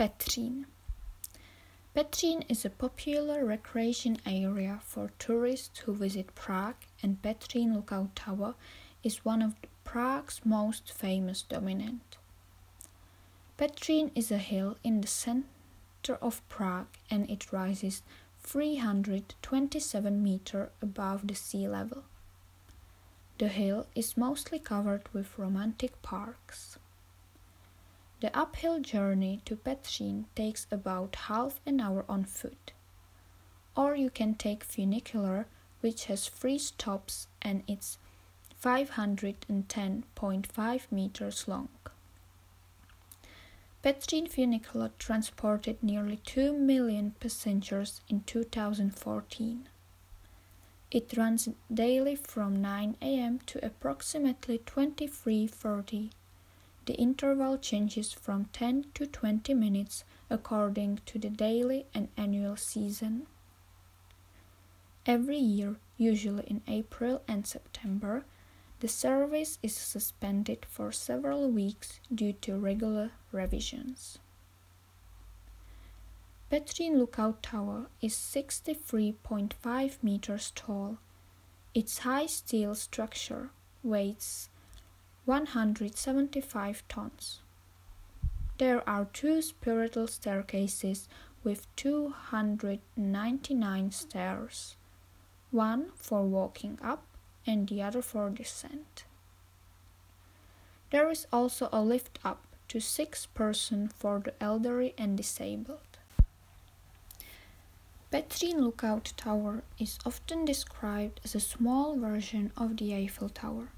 Petřín. Petřín is a popular recreation area for tourists who visit Prague, and Petřín Lookout Tower is one of Prague's most famous dominant. Petřín is a hill in the center of Prague and it rises 327 meters above the sea level. The hill is mostly covered with romantic parks. The uphill journey to Petřín takes about half an hour on foot. Or you can take funicular, which has three stops and it's 510.5 meters long. Petřín funicular transported nearly 2 million passengers in 2014. It runs daily from 9 am to approximately 23:30 the interval changes from 10 to 20 minutes according to the daily and annual season. Every year, usually in April and September, the service is suspended for several weeks due to regular revisions. Petřín Lookout Tower is 63.5 meters tall. Its high steel structure weighs 175 tons. There are two spiral staircases with 299 stairs, one for walking up and the other for descent. There is also a lift up to six person for the elderly and disabled. Petřín Lookout Tower is often described as a small version of the Eiffel Tower.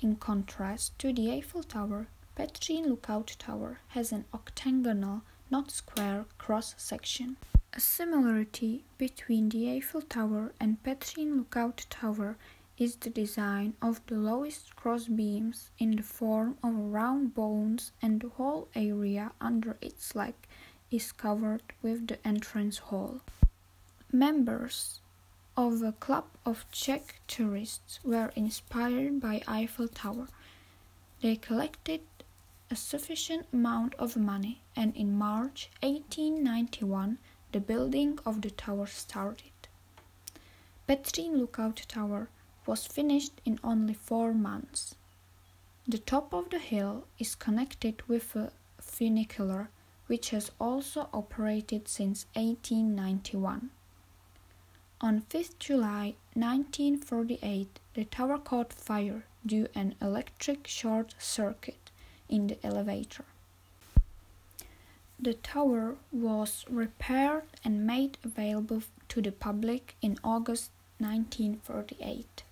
In contrast to the Eiffel Tower, Petřín Lookout Tower has an octagonal, not square, cross section. A similarity between the Eiffel Tower and Petřín Lookout Tower is the design of the lowest cross beams in the form of round bones and the whole area under its leg is covered with the entrance hall. Members of a club of Czech tourists were inspired by Eiffel Tower. They collected a sufficient amount of money and in March 1891 the building of the tower started. Petřín Lookout Tower was finished in only four months. The top of the hill is connected with a funicular which has also operated since 1891. On 5th July 1948, the tower caught fire due an electric short circuit in the elevator. The tower was repaired and made available to the public in August 1948.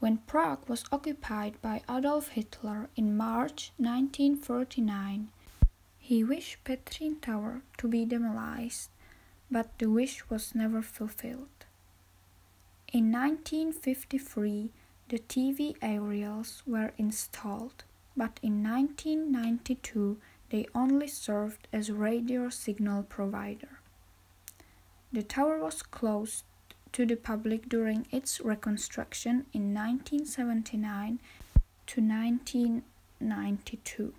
When Prague was occupied by Adolf Hitler in March 1939, he wished Petřín Tower to be demolished but the wish was never fulfilled. In 1953, the TV aerials were installed, but in 1992 they only served as radio signal provider. The tower was closed to the public during its reconstruction in 1979 to 1992.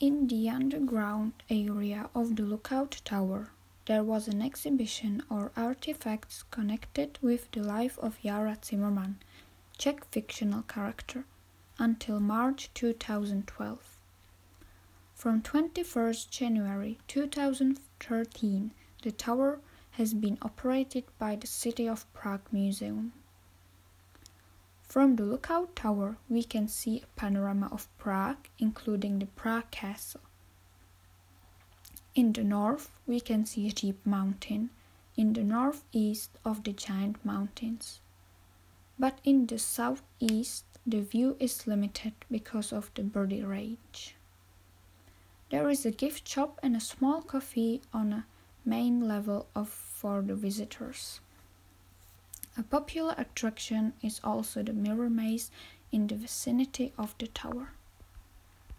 In the underground area of the Lookout Tower, there was an exhibition or artifacts connected with the life of Jara Cimrman, Czech fictional character, until March 2012. From 21st January 2013, the tower has been operated by the City of Prague Museum. From the lookout tower, we can see a panorama of Prague, including the Prague Castle. In the north, we can see Říp Mountain, in the northeast of the giant mountains. But in the southeast, the view is limited because of the Brdy range. There is a gift shop and a small cafe on a main level of for the visitors. A popular attraction is also the mirror maze in the vicinity of the tower.